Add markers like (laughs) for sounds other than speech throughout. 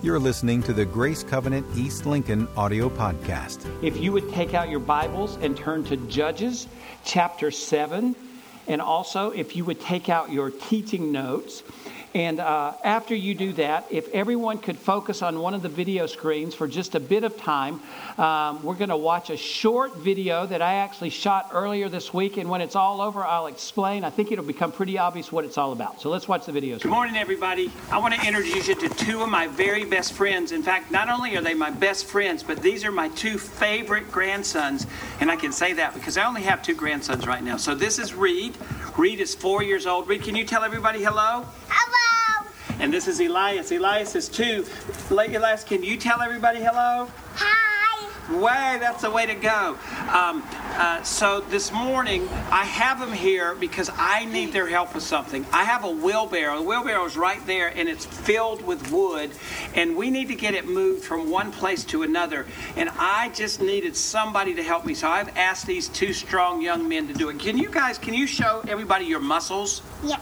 You're listening to the Grace Covenant East Lincoln audio podcast. If you would take out your Bibles and turn to Judges chapter 7, and also if you would take out your teaching notes and uh, after you do that, if everyone could focus on one of the video screens for just a bit of time, um, we're going to watch a short video that I actually shot earlier this week. And when it's all over, I'll explain. I think it'll become pretty obvious what it's all about. So let's watch the video. Good morning, everybody. I want to introduce you to two of my very best friends. In fact, not only are they my best friends, but these are my two favorite grandsons. And I can say that because I only have two grandsons right now. So this is Reed. Reed is four years old. Reed, can you tell everybody hello? Hello. And this is Elias. Elias is two. Elias, can you tell everybody hello? Hi. Way, that's the way to go. Um, uh, so this morning, I have them here because I need their help with something. I have a wheelbarrow. The wheelbarrow is right there, and it's filled with wood, and we need to get it moved from one place to another. And I just needed somebody to help me, so I've asked these two strong young men to do it. Can you guys? Can you show everybody your muscles? Yeah.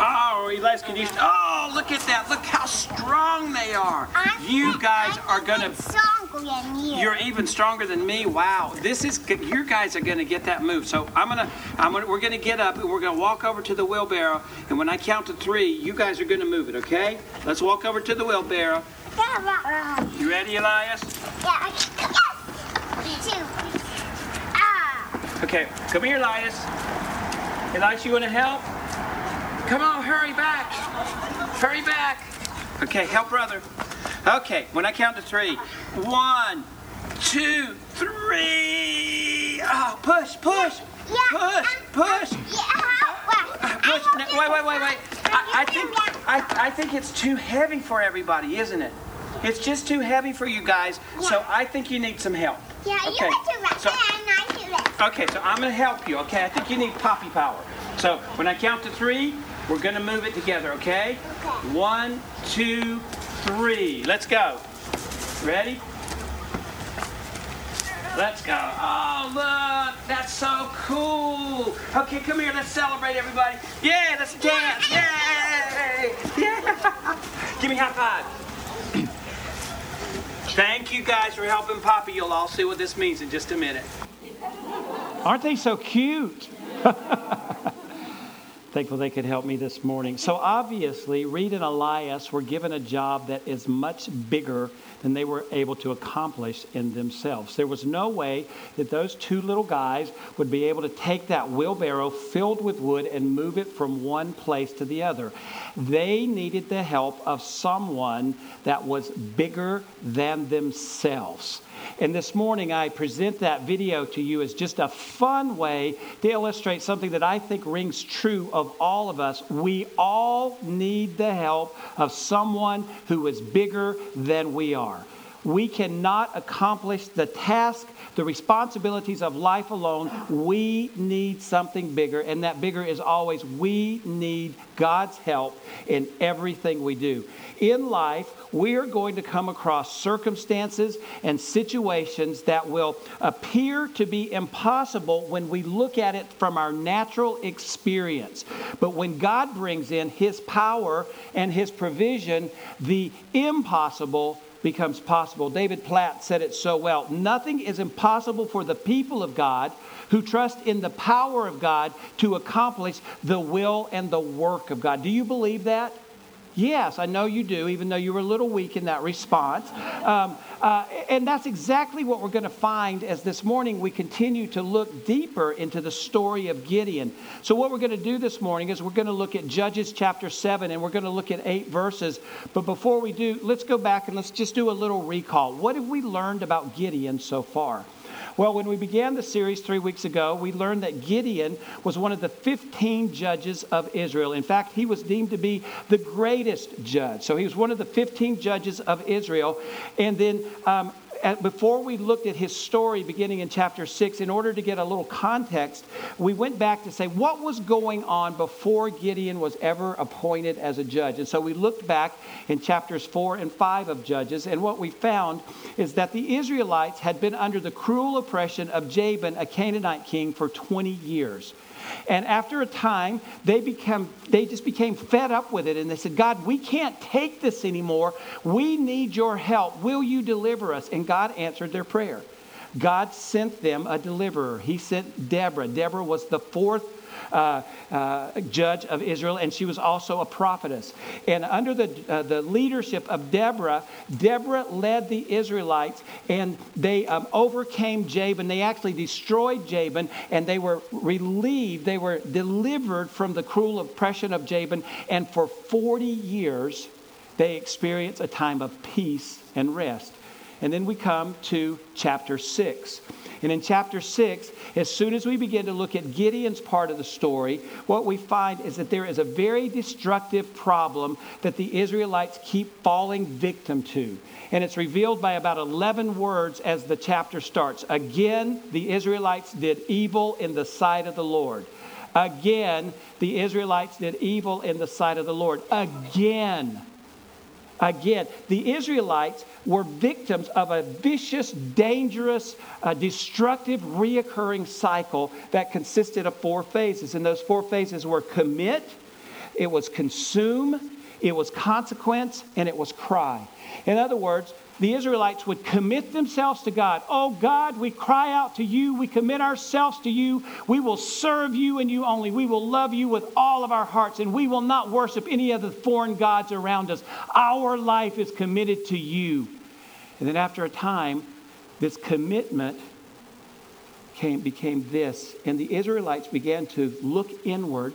Oh, Elias, can you? Oh, look at that! Look how strong they are. I'm you guys I'm are gonna. stronger than you. You're even stronger than me. Wow, this is good. You guys are gonna get that move. So I'm gonna, I'm gonna, we're gonna get up and we're gonna walk over to the wheelbarrow. And when I count to three, you guys are gonna move it. Okay? Let's walk over to the wheelbarrow. Yeah. You ready, Elias? Yes. Two. Ah. Okay. Come here, Elias. Elias, you wanna help? Come on, hurry back. Hurry back. Okay, help brother. Okay, when I count to three. One, two, three. Oh, push, push. Yeah. Push, push. Yeah. Push. No, wait, wait, wait, wait. I, I think I, I think it's too heavy for everybody, isn't it? It's just too heavy for you guys. So I think you need some help. Yeah, you Okay. do that. So- and I do that. Okay, so I'm gonna help you, okay? I think you need poppy power. So when I count to three, we're gonna move it together, okay? Okay. One, two, three. Let's go. Ready? Let's go. Oh, look, that's so cool. Okay, come here, let's celebrate, everybody. Yeah, let's dance. Yay! (laughs) Yeah! Give me a high five. (clears throat) Thank you guys for helping Poppy. You'll all see what this means in just a minute. Aren't they so cute? (laughs) Thankful they could help me this morning. So, obviously, Reed and Elias were given a job that is much bigger than they were able to accomplish in themselves. There was no way that those two little guys would be able to take that wheelbarrow filled with wood and move it from one place to the other. They needed the help of someone that was bigger than themselves. And this morning, I present that video to you as just a fun way to illustrate something that I think rings true of all of us. We all need the help of someone who is bigger than we are. We cannot accomplish the task, the responsibilities of life alone. We need something bigger, and that bigger is always we need God's help in everything we do. In life, we are going to come across circumstances and situations that will appear to be impossible when we look at it from our natural experience. But when God brings in His power and His provision, the impossible becomes possible. David Platt said it so well Nothing is impossible for the people of God who trust in the power of God to accomplish the will and the work of God. Do you believe that? Yes, I know you do, even though you were a little weak in that response. Um, uh, and that's exactly what we're going to find as this morning we continue to look deeper into the story of Gideon. So, what we're going to do this morning is we're going to look at Judges chapter 7 and we're going to look at eight verses. But before we do, let's go back and let's just do a little recall. What have we learned about Gideon so far? Well, when we began the series three weeks ago, we learned that Gideon was one of the 15 judges of Israel. In fact, he was deemed to be the greatest judge. So he was one of the 15 judges of Israel. And then um, before we looked at his story beginning in chapter 6, in order to get a little context, we went back to say what was going on before Gideon was ever appointed as a judge. And so we looked back in chapters 4 and 5 of Judges, and what we found is that the Israelites had been under the cruel oppression of Jabin, a Canaanite king, for 20 years. And after a time, they become they just became fed up with it and they said, God, we can't take this anymore. We need your help. Will you deliver us? And God answered their prayer. God sent them a deliverer. He sent Deborah. Deborah was the fourth uh, uh, judge of Israel, and she was also a prophetess. And under the, uh, the leadership of Deborah, Deborah led the Israelites, and they um, overcame Jabin. They actually destroyed Jabin, and they were relieved, they were delivered from the cruel oppression of Jabin. And for 40 years, they experienced a time of peace and rest. And then we come to chapter 6. And in chapter 6, as soon as we begin to look at Gideon's part of the story, what we find is that there is a very destructive problem that the Israelites keep falling victim to. And it's revealed by about 11 words as the chapter starts. Again, the Israelites did evil in the sight of the Lord. Again, the Israelites did evil in the sight of the Lord. Again, Again, the Israelites were victims of a vicious, dangerous, uh, destructive, reoccurring cycle that consisted of four phases. And those four phases were commit, it was consume, it was consequence, and it was cry. In other words, the Israelites would commit themselves to God. Oh God, we cry out to you. We commit ourselves to you. We will serve you and you only. We will love you with all of our hearts and we will not worship any of the foreign gods around us. Our life is committed to you. And then after a time, this commitment came, became this. And the Israelites began to look inward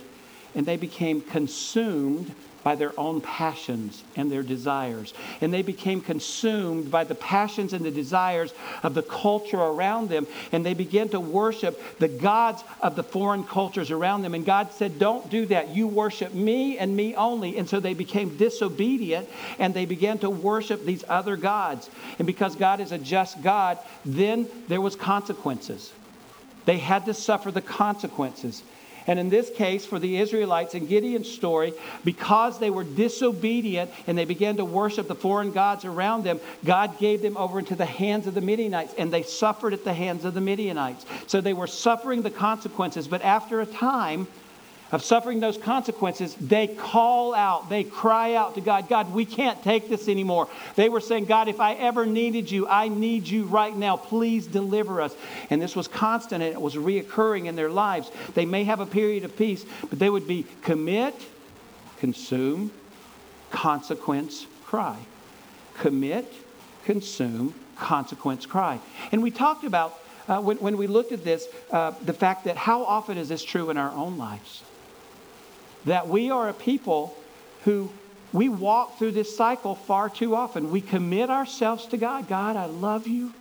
and they became consumed by their own passions and their desires. And they became consumed by the passions and the desires of the culture around them. And they began to worship the gods of the foreign cultures around them. And God said, Don't do that. You worship me and me only. And so they became disobedient and they began to worship these other gods. And because God is a just God, then there was consequences. They had to suffer the consequences. And in this case, for the Israelites in Gideon's story, because they were disobedient and they began to worship the foreign gods around them, God gave them over into the hands of the Midianites, and they suffered at the hands of the Midianites. So they were suffering the consequences, but after a time, of suffering those consequences, they call out, they cry out to God, God, we can't take this anymore. They were saying, God, if I ever needed you, I need you right now. Please deliver us. And this was constant and it was reoccurring in their lives. They may have a period of peace, but they would be commit, consume, consequence, cry. Commit, consume, consequence, cry. And we talked about uh, when, when, we looked at this, uh, the fact that how often is this true in our own lives? That we are a people who we walk through this cycle far too often. We commit ourselves to God. God, I love you.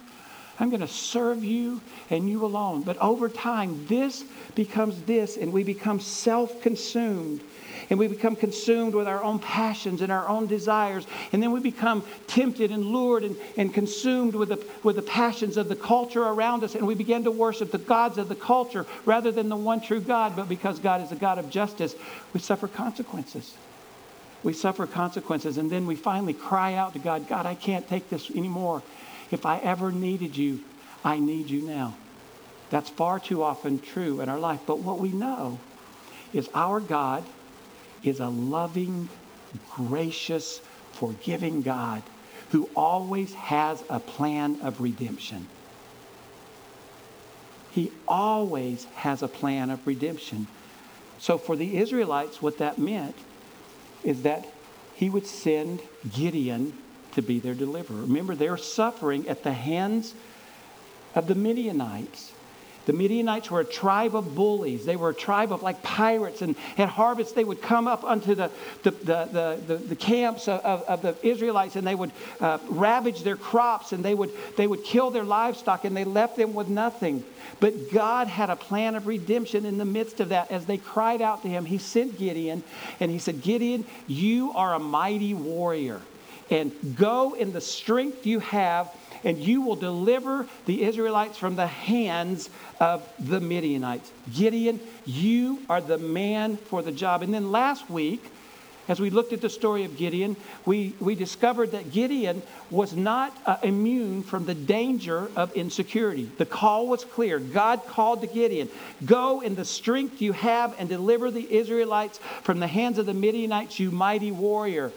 I'm going to serve you and you alone. But over time, this becomes this, and we become self consumed. And we become consumed with our own passions and our own desires. And then we become tempted and lured and, and consumed with the, with the passions of the culture around us. And we begin to worship the gods of the culture rather than the one true God. But because God is a God of justice, we suffer consequences. We suffer consequences. And then we finally cry out to God God, I can't take this anymore. If I ever needed you, I need you now. That's far too often true in our life. But what we know is our God is a loving, gracious, forgiving God who always has a plan of redemption. He always has a plan of redemption. So for the Israelites, what that meant is that he would send Gideon to be their deliverer. Remember, they're suffering at the hands of the Midianites. The Midianites were a tribe of bullies. They were a tribe of like pirates. And at harvest, they would come up onto the, the, the, the, the camps of, of, of, the Israelites and they would uh, ravage their crops and they would, they would kill their livestock and they left them with nothing. But God had a plan of redemption in the midst of that. As they cried out to him, he sent Gideon and he said, Gideon, you are a mighty warrior and go in the strength you have, and you will deliver the Israelites from the hands of the Midianites. Gideon, you are the man for the job. And then last week, as we looked at the story of Gideon, we, we discovered that Gideon was not uh, immune from the danger of insecurity. The call was clear. God called to Gideon Go in the strength you have and deliver the Israelites from the hands of the Midianites, you mighty warrior.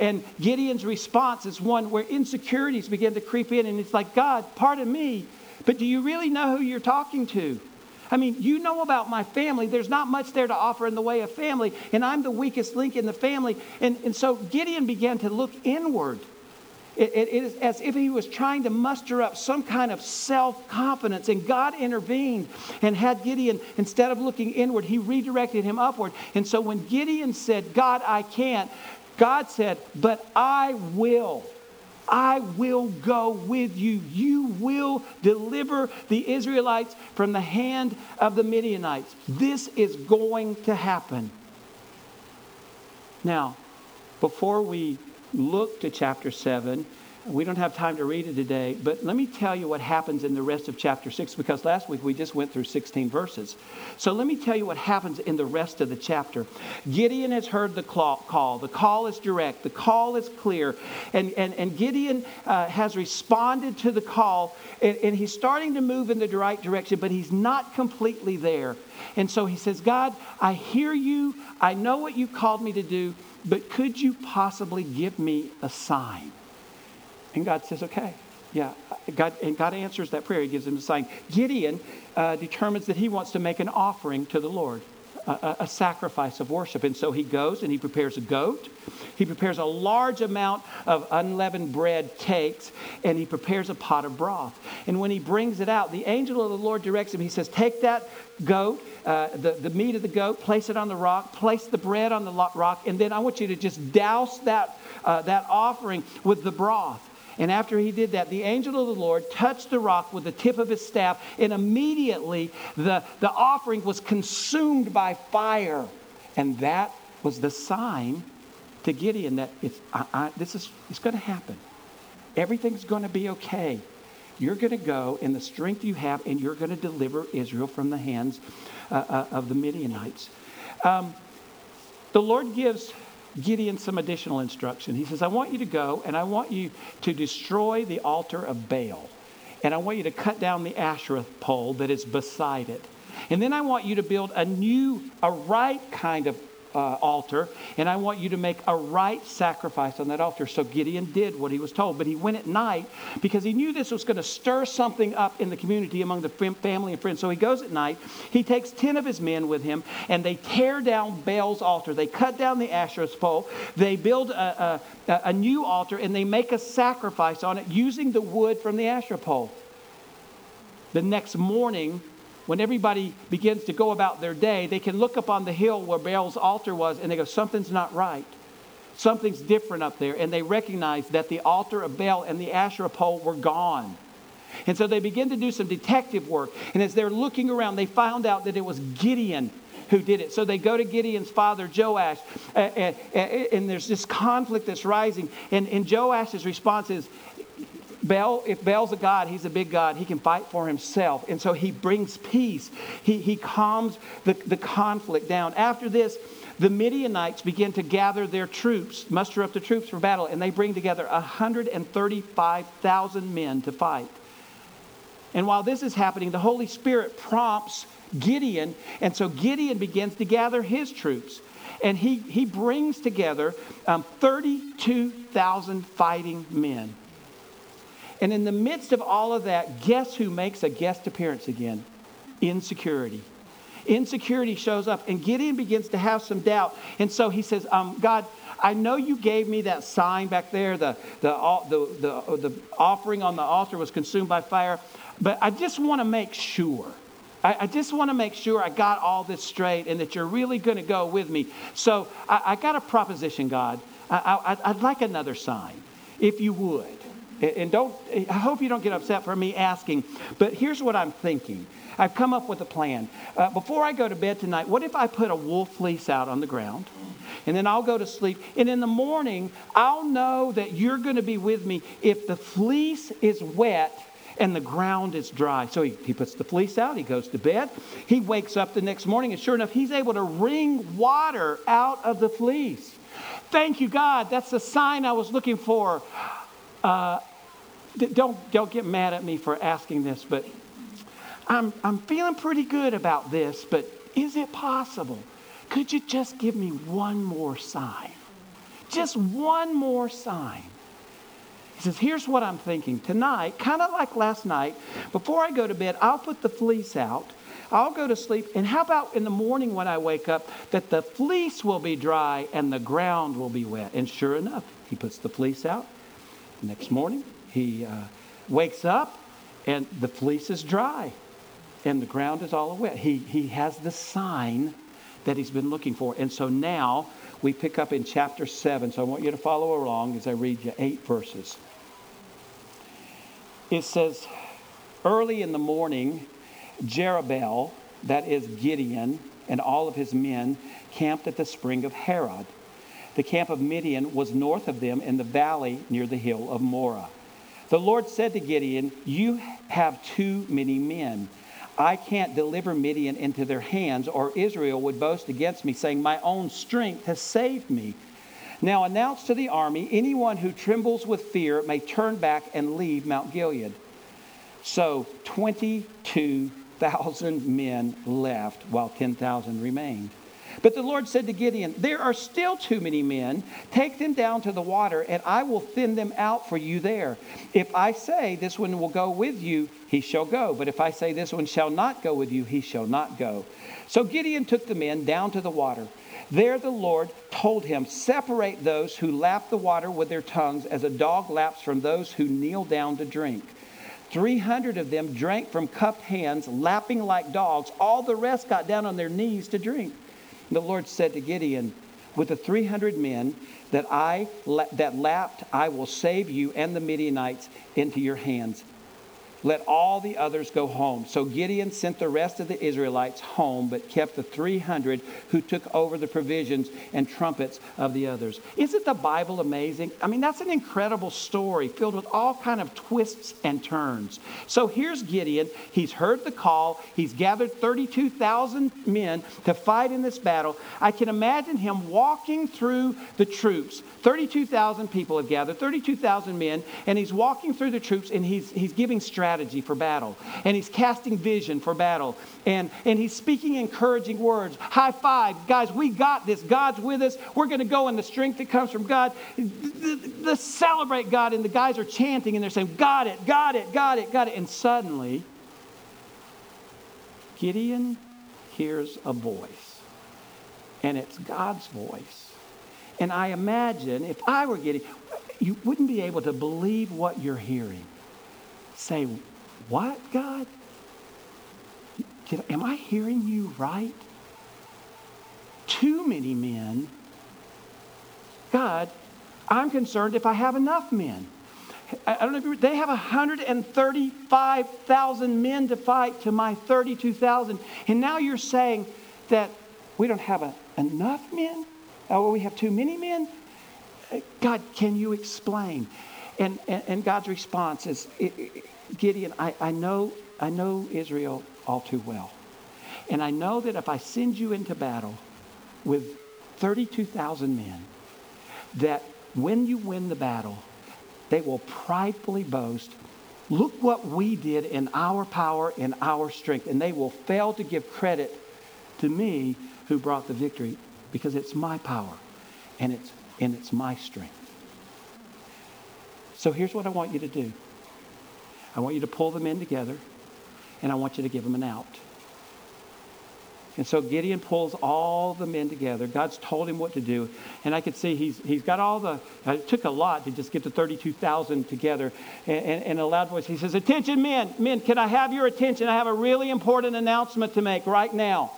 And Gideon's response is one where insecurities begin to creep in, and it's like, God, pardon me, but do you really know who you're talking to? I mean, you know about my family. There's not much there to offer in the way of family, and I'm the weakest link in the family. And, and so Gideon began to look inward. It, it, it is as if he was trying to muster up some kind of self confidence, and God intervened and had Gideon, instead of looking inward, he redirected him upward. And so when Gideon said, God, I can't, God said, But I will. I will go with you. You will deliver the Israelites from the hand of the Midianites. This is going to happen. Now, before we look to chapter 7, we don't have time to read it today, but let me tell you what happens in the rest of chapter 6 because last week we just went through 16 verses. So let me tell you what happens in the rest of the chapter. Gideon has heard the call. The call is direct, the call is clear. And, and, and Gideon uh, has responded to the call, and, and he's starting to move in the right direction, but he's not completely there. And so he says, God, I hear you. I know what you called me to do, but could you possibly give me a sign? And God says, okay. Yeah, God, and God answers that prayer. He gives him a sign. Gideon uh, determines that he wants to make an offering to the Lord, a, a, sacrifice of worship. And so he goes and he prepares a goat. He prepares a large amount of unleavened bread cakes, and he prepares a pot of broth. And when he brings it out, the angel of the Lord directs him. He says, Take that goat, uh, the, the meat of the goat, place it on the rock, place the bread on the rock, and then I want you to just douse that, uh, that offering with the broth. And after he did that, the angel of the Lord touched the rock with the tip of his staff, and immediately the, the offering was consumed by fire. And that was the sign to Gideon that it's, I, I, this is it's going to happen. Everything's going to be okay. You're going to go in the strength you have, and you're going to deliver Israel from the hands uh, uh, of the Midianites. Um, the Lord gives Gideon some additional instruction. He says, I want you to go and I want you to destroy the altar of Baal. And I want you to cut down the Asherah pole that is beside it. And then I want you to build a new, a right kind of uh, altar, and I want you to make a right sacrifice on that altar. So Gideon did what he was told, but he went at night because he knew this was going to stir something up in the community among the family and friends. So he goes at night. He takes 10 of his men with him, and they tear down Baal's altar. They cut down the Asherah's pole. They build a, a, a new altar, and they make a sacrifice on it using the wood from the Asherah pole. The next morning, when everybody begins to go about their day, they can look up on the hill where Baal's altar was and they go, Something's not right. Something's different up there. And they recognize that the altar of Baal and the Asherah pole were gone. And so they begin to do some detective work. And as they're looking around, they found out that it was Gideon who did it. So they go to Gideon's father, Joash, and, and there's this conflict that's rising. And, and Joash's response is, Baal, if Baal's a God, he's a big God. He can fight for himself. And so he brings peace. He, he calms the, the conflict down. After this, the Midianites begin to gather their troops, muster up the troops for battle, and they bring together 135,000 men to fight. And while this is happening, the Holy Spirit prompts Gideon, and so Gideon begins to gather his troops. And he, he brings together um, 32,000 fighting men. And in the midst of all of that, guess who makes a guest appearance again? Insecurity. Insecurity shows up, and Gideon begins to have some doubt. And so he says, um, God, I know you gave me that sign back there. The, the, the, the, the offering on the altar was consumed by fire, but I just want to make sure. I, I just want to make sure I got all this straight and that you're really going to go with me. So I, I got a proposition, God. I, I, I'd like another sign, if you would. And don't, I hope you don't get upset for me asking, but here's what I'm thinking. I've come up with a plan. Uh, before I go to bed tonight, what if I put a wool fleece out on the ground? And then I'll go to sleep. And in the morning, I'll know that you're going to be with me if the fleece is wet and the ground is dry. So he, he puts the fleece out, he goes to bed. He wakes up the next morning, and sure enough, he's able to wring water out of the fleece. Thank you, God. That's the sign I was looking for. Uh, don't, don't get mad at me for asking this, but I'm, I'm feeling pretty good about this, but is it possible? Could you just give me one more sign? Just one more sign. He says, Here's what I'm thinking. Tonight, kind of like last night, before I go to bed, I'll put the fleece out. I'll go to sleep. And how about in the morning when I wake up, that the fleece will be dry and the ground will be wet? And sure enough, he puts the fleece out. Next morning, he uh, wakes up and the fleece is dry and the ground is all wet. He, he has the sign that he's been looking for. And so now we pick up in chapter 7. So I want you to follow along as I read you eight verses. It says, Early in the morning, Jerubbaal, that is Gideon, and all of his men camped at the spring of Harod. The camp of Midian was north of them in the valley near the hill of Moreh. The Lord said to Gideon, You have too many men. I can't deliver Midian into their hands, or Israel would boast against me, saying, My own strength has saved me. Now announce to the army anyone who trembles with fear may turn back and leave Mount Gilead. So 22,000 men left, while 10,000 remained. But the Lord said to Gideon, There are still too many men. Take them down to the water, and I will thin them out for you there. If I say, This one will go with you, he shall go. But if I say, This one shall not go with you, he shall not go. So Gideon took the men down to the water. There the Lord told him, Separate those who lap the water with their tongues as a dog laps from those who kneel down to drink. 300 of them drank from cupped hands, lapping like dogs. All the rest got down on their knees to drink. The Lord said to Gideon, With the 300 men that I that lapped, I will save you and the Midianites into your hands. Let all the others go home. So Gideon sent the rest of the Israelites home, but kept the 300 who took over the provisions and trumpets of the others. Isn't the Bible amazing? I mean, that's an incredible story filled with all kind of twists and turns. So here's Gideon. He's heard the call. He's gathered 32,000 men to fight in this battle. I can imagine him walking through the troops. 32,000 people have gathered, 32,000 men, and he's walking through the troops and he's, he's giving strategy strategy for battle. And he's casting vision for battle. And, and he's speaking encouraging words. High five. Guys, we got this. God's with us. We're going to go in the strength that comes from God. Let's celebrate God. And the guys are chanting and they're saying, Got it, got it, got it, got it. And suddenly, Gideon hears a voice. And it's God's voice. And I imagine if I were Gideon, you wouldn't be able to believe what you're hearing say, What, God? Did, am I hearing you right? Too many men. God, I'm concerned if I have enough men. I don't know if you, they have 135,000 men to fight to my 32,000. And now you're saying that we don't have a, enough men? Or we have too many men? God, can you explain? And, and, and God's response is Gideon, I, I, know, I know Israel all too well. And I know that if I send you into battle with 32,000 men, that when you win the battle, they will pridefully boast, look what we did in our power, in our strength. And they will fail to give credit to me who brought the victory because it's my power and it's, and it's my strength. So here's what I want you to do I want you to pull the men together, and I want you to give them an out. And so Gideon pulls all the men together. God's told him what to do. And I could see he's, he's got all the, it took a lot to just get the 32,000 together. And, and, and, a loud voice, he says, Attention, men, men, can I have your attention? I have a really important announcement to make right now.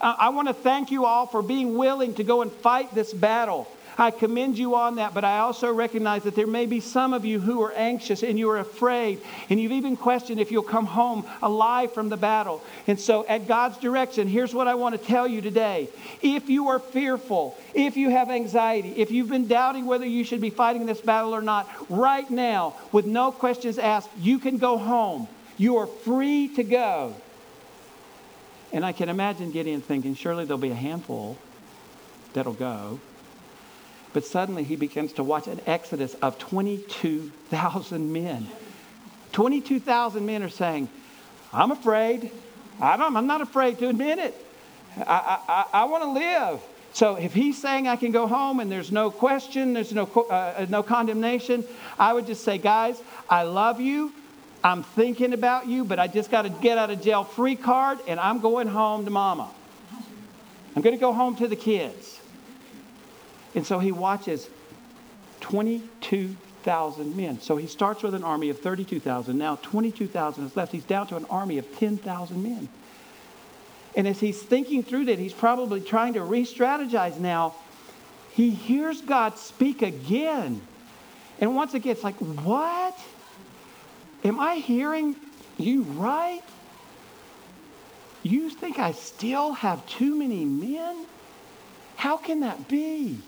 I want to thank you all for being willing to go and fight this battle. I commend you on that, but I also recognize that there may be some of you who are anxious and you are afraid, and you've even questioned if you'll come home alive from the battle. And so, at God's direction, here's what I want to tell you today. If you are fearful, if you have anxiety, if you've been doubting whether you should be fighting this battle or not, right now, with no questions asked, you can go home. You are free to go. And I can imagine Gideon thinking, surely there'll be a handful that'll go. But suddenly he begins to watch an exodus of 22,000 men. 22,000 men are saying, I'm afraid. I don't, I'm not afraid to admit it. I, I, I want to live. So if he's saying I can go home and there's no question, there's no, uh, no condemnation, I would just say, guys, I love you. I'm thinking about you, but I just got to get out of jail free card and I'm going home to mama. I'm going to go home to the kids. And so he watches 22,000 men. So he starts with an army of 32,000. Now 22,000 is left. He's down to an army of 10,000 men. And as he's thinking through that, he's probably trying to re strategize now. He hears God speak again. And once again, it's like, what? Am I hearing you right? You think I still have too many men? How can that be?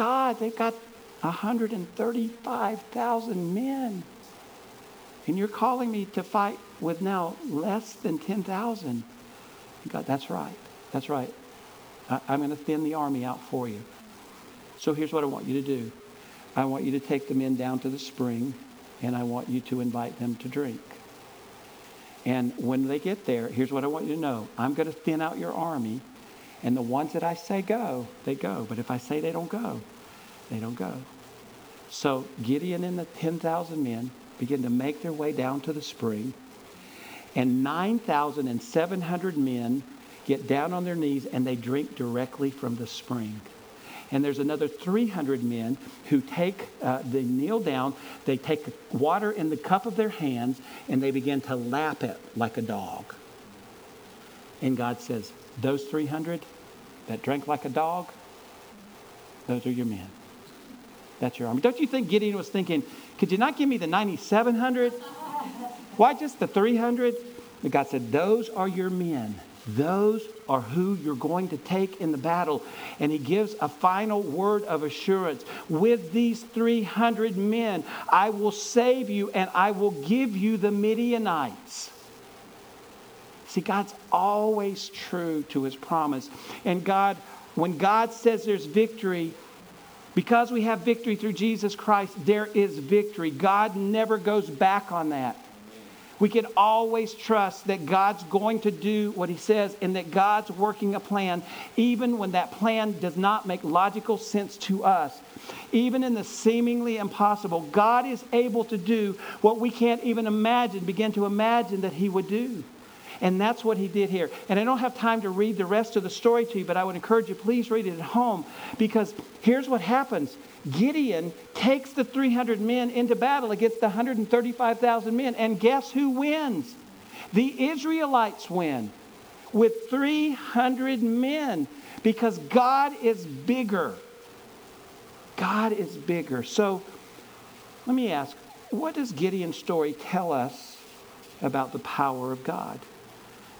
God, they've got 135,000 men. And you're calling me to fight with now less than 10,000. God, that's right. That's right. I, I'm going to thin the army out for you. So here's what I want you to do I want you to take the men down to the spring, and I want you to invite them to drink. And when they get there, here's what I want you to know I'm going to thin out your army, and the ones that I say go, they go. But if I say they don't go, they don't go. So Gideon and the 10,000 men begin to make their way down to the spring and 9,700 men get down on their knees and they drink directly from the spring. And there's another 300 men who take, uh, they kneel down, they take water in the cup of their hands, and they begin to lap it like a dog. And God says, Those 300 that drank like a dog, those are your men. That's your army. Don't you think Gideon was thinking, Could you not give me the 9,700? Why just the 300? But God said, Those are your men. Those are who you're going to take in the battle. And he gives a final word of assurance. With these 300 men, I will save you and I will give you the Midianites. See, God's always true to his promise. And God, when God says there's victory, because we have victory through Jesus Christ, there is victory. God never goes back on that we can always trust that God's going to do what He says and that God's working a plan, even when that plan does not make logical sense to us. Even in the seemingly impossible, God is able to do what we can't even imagine, begin to imagine that He would do. And that's what he did here. And I don't have time to read the rest of the story to you, but I would encourage you, please read it at home because here's what happens Gideon takes the 300 men into battle against the 135,000 men. And guess who wins? The Israelites win with 300 men because God is bigger. God is bigger. So let me ask what does Gideon's story tell us about the power of God?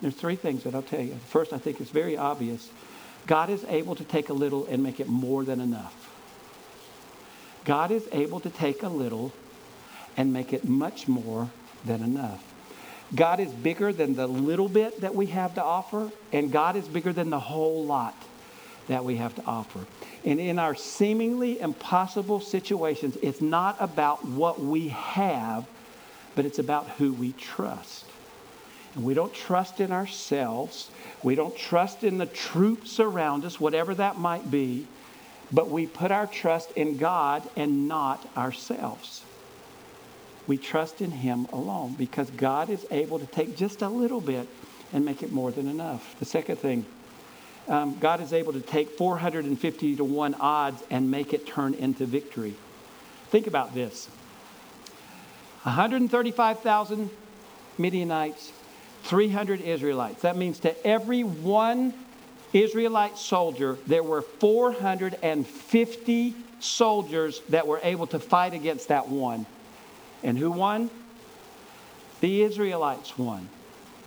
There's three things that I'll tell you. First, I think it's very obvious. God is able to take a little and make it more than enough. God is able to take a little and make it much more than enough. God is bigger than the little bit that we have to offer, and God is bigger than the whole lot that we have to offer. And in our seemingly impossible situations, it's not about what we have, but it's about who we trust. And we don't trust in ourselves. We don't trust in the troops around us, whatever that might be but we put our trust in God and not ourselves. We trust in Him alone because God is able to take just a little bit and make it more than enough. The second thing, um, God is able to take 450 to 1 odds and make it turn into victory. Think about this 135,000 Midianites, 300 Israelites. That means to every one Israelite soldier, there were 450 soldiers that were able to fight against that one. And who won? The Israelites won.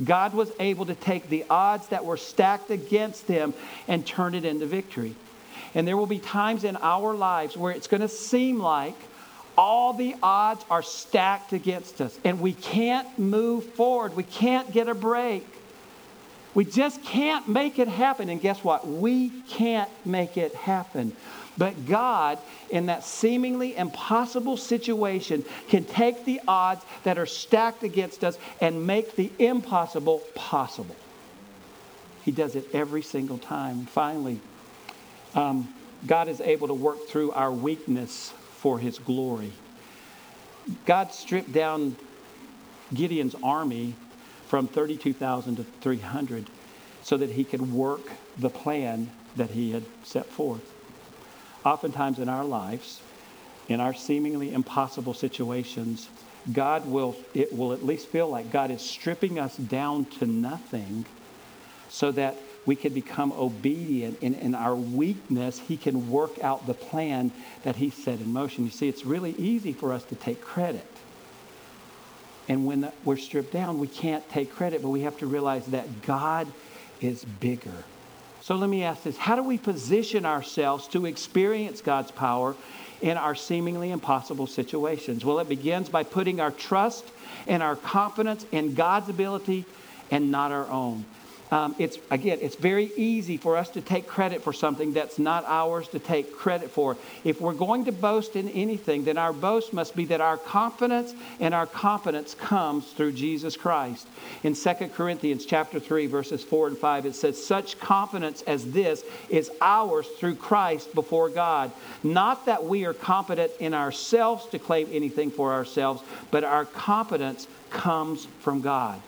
God was able to take the odds that were stacked against them and turn it into victory. And there will be times in our lives where it's going to seem like all the odds are stacked against us and we can't move forward. We can't get a break. We just can't make it happen. And guess what? We can't make it happen. But God, in that seemingly impossible situation, can take the odds that are stacked against us and make the impossible possible. He does it every single time. Finally, um, God is able to work through our weakness for his glory. God stripped down Gideon's army from 32,000 to 300 so that he could work the plan that he had set forth. Oftentimes in our lives, in our seemingly impossible situations, God will, it will at least feel like God is stripping us down to nothing so that we can become obedient. In, in our weakness, He can work out the plan that He set in motion. You see, it's really easy for us to take credit. And when we're stripped down, we can't take credit, but we have to realize that God is bigger. So let me ask this How do we position ourselves to experience God's power in our seemingly impossible situations? Well, it begins by putting our trust and our confidence in God's ability and not our own. Um, it's again, it's very easy for us to take credit for something that's not ours to take credit for. If we're going to boast in anything, then our boast must be that our confidence and our confidence comes through Jesus Christ. In 2 Corinthians chapter 3, verses 4 and 5, it says, Such confidence as this is ours through Christ before God. Not that we are competent in ourselves to claim anything for ourselves, but our confidence comes from God.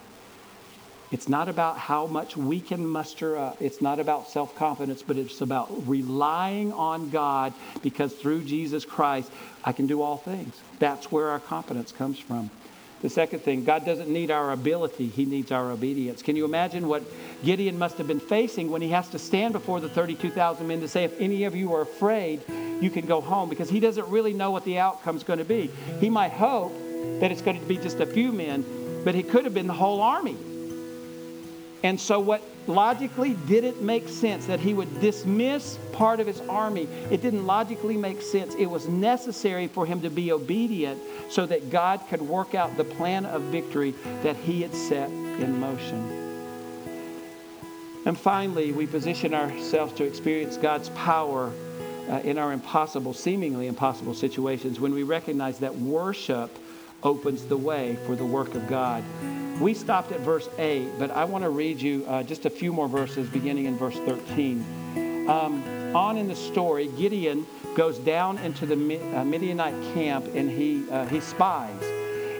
It's not about how much we can muster up. It's not about self confidence, but it's about relying on God because through Jesus Christ, I can do all things. That's where our confidence comes from. The second thing, God doesn't need our ability, He needs our obedience. Can you imagine what Gideon must have been facing when he has to stand before the 32,000 men to say, if any of you are afraid, you can go home? Because he doesn't really know what the outcome's going to be. He might hope that it's going to be just a few men, but it could have been the whole army. And so, what logically didn't make sense that he would dismiss part of his army, it didn't logically make sense. It was necessary for him to be obedient so that God could work out the plan of victory that he had set in motion. And finally, we position ourselves to experience God's power uh, in our impossible, seemingly impossible situations when we recognize that worship opens the way for the work of God. We stopped at verse 8, but I want to read you uh, just a few more verses beginning in verse 13. Um, on in the story, Gideon goes down into the uh, Midianite camp and he, uh, he spies.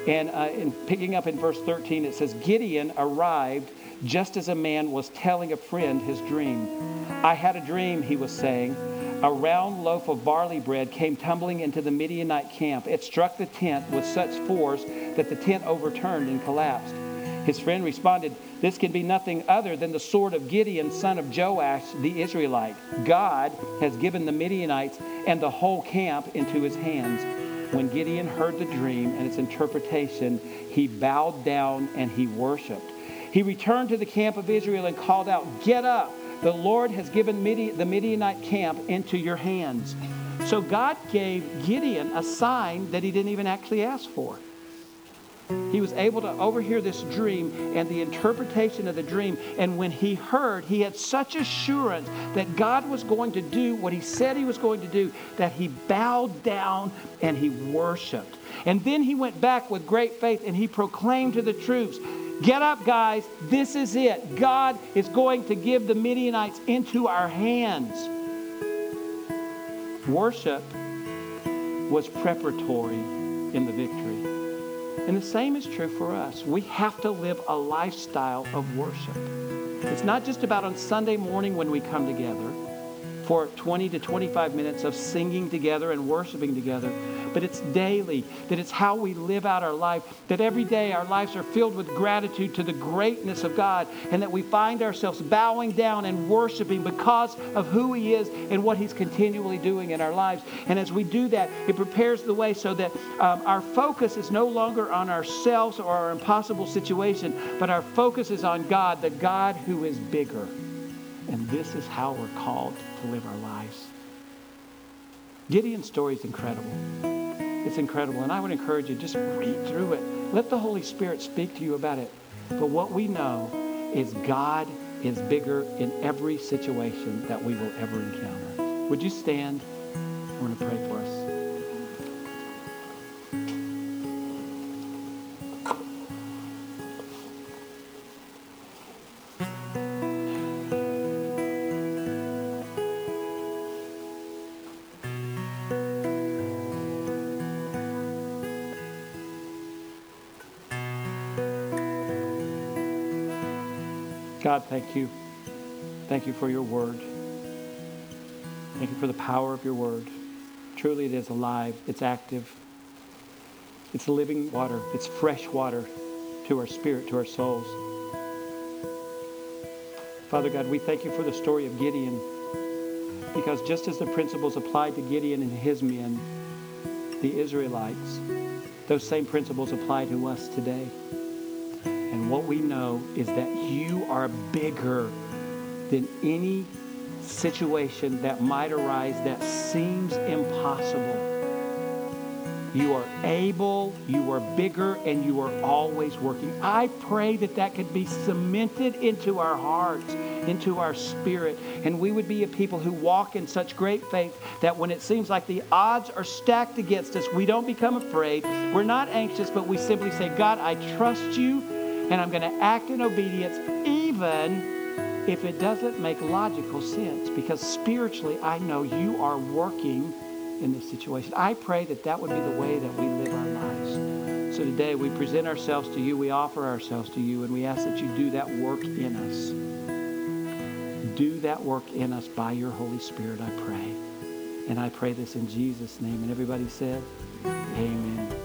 And uh, in picking up in verse 13, it says, Gideon arrived just as a man was telling a friend his dream. I had a dream, he was saying. A round loaf of barley bread came tumbling into the Midianite camp. It struck the tent with such force that the tent overturned and collapsed. His friend responded, This can be nothing other than the sword of Gideon, son of Joash, the Israelite. God has given the Midianites and the whole camp into his hands. When Gideon heard the dream and its interpretation, he bowed down and he worshiped. He returned to the camp of Israel and called out, Get up! The Lord has given Midian, the Midianite camp into your hands. So God gave Gideon a sign that he didn't even actually ask for. He was able to overhear this dream and the interpretation of the dream. And when he heard, he had such assurance that God was going to do what he said he was going to do that he bowed down and he worshiped. And then he went back with great faith and he proclaimed to the troops, Get up, guys. This is it. God is going to give the Midianites into our hands. Worship was preparatory in the victory. And the same is true for us. We have to live a lifestyle of worship. It's not just about on Sunday morning when we come together for 20 to 25 minutes of singing together and worshiping together, but it's daily, that it's how we live out our life, that every day our lives are filled with gratitude to the greatness of God, and that we find ourselves bowing down and worshiping because of who He is and what He's continually doing in our lives. And as we do that, it prepares the way so that um, our focus is no longer on ourselves or our impossible situation, but our focus is on God, the God who is bigger. And this is how we're called to live our lives. Gideon's story is incredible. It's incredible. And I would encourage you, just read through it. Let the Holy Spirit speak to you about it. But what we know is God is bigger in every situation that we will ever encounter. Would you stand? I'm going to pray for us. God, thank you. Thank you for your word. Thank you for the power of your word. Truly, it is alive, it's active, it's living water, it's fresh water to our spirit, to our souls. Father God, we thank you for the story of Gideon because just as the principles applied to Gideon and his men, the Israelites, those same principles apply to us today. And what we know is that you are bigger than any situation that might arise that seems impossible. You are able, you are bigger, and you are always working. I pray that that could be cemented into our hearts, into our spirit, and we would be a people who walk in such great faith that when it seems like the odds are stacked against us, we don't become afraid. We're not anxious, but we simply say, God, I trust you, and I'm going to act in obedience, even if it doesn't make logical sense, because spiritually I know you are working in this situation. I pray that that would be the way that we live our lives. So today we present ourselves to you, we offer ourselves to you, and we ask that you do that work in us. Do that work in us by your Holy Spirit, I pray. And I pray this in Jesus' name. And everybody said, Amen.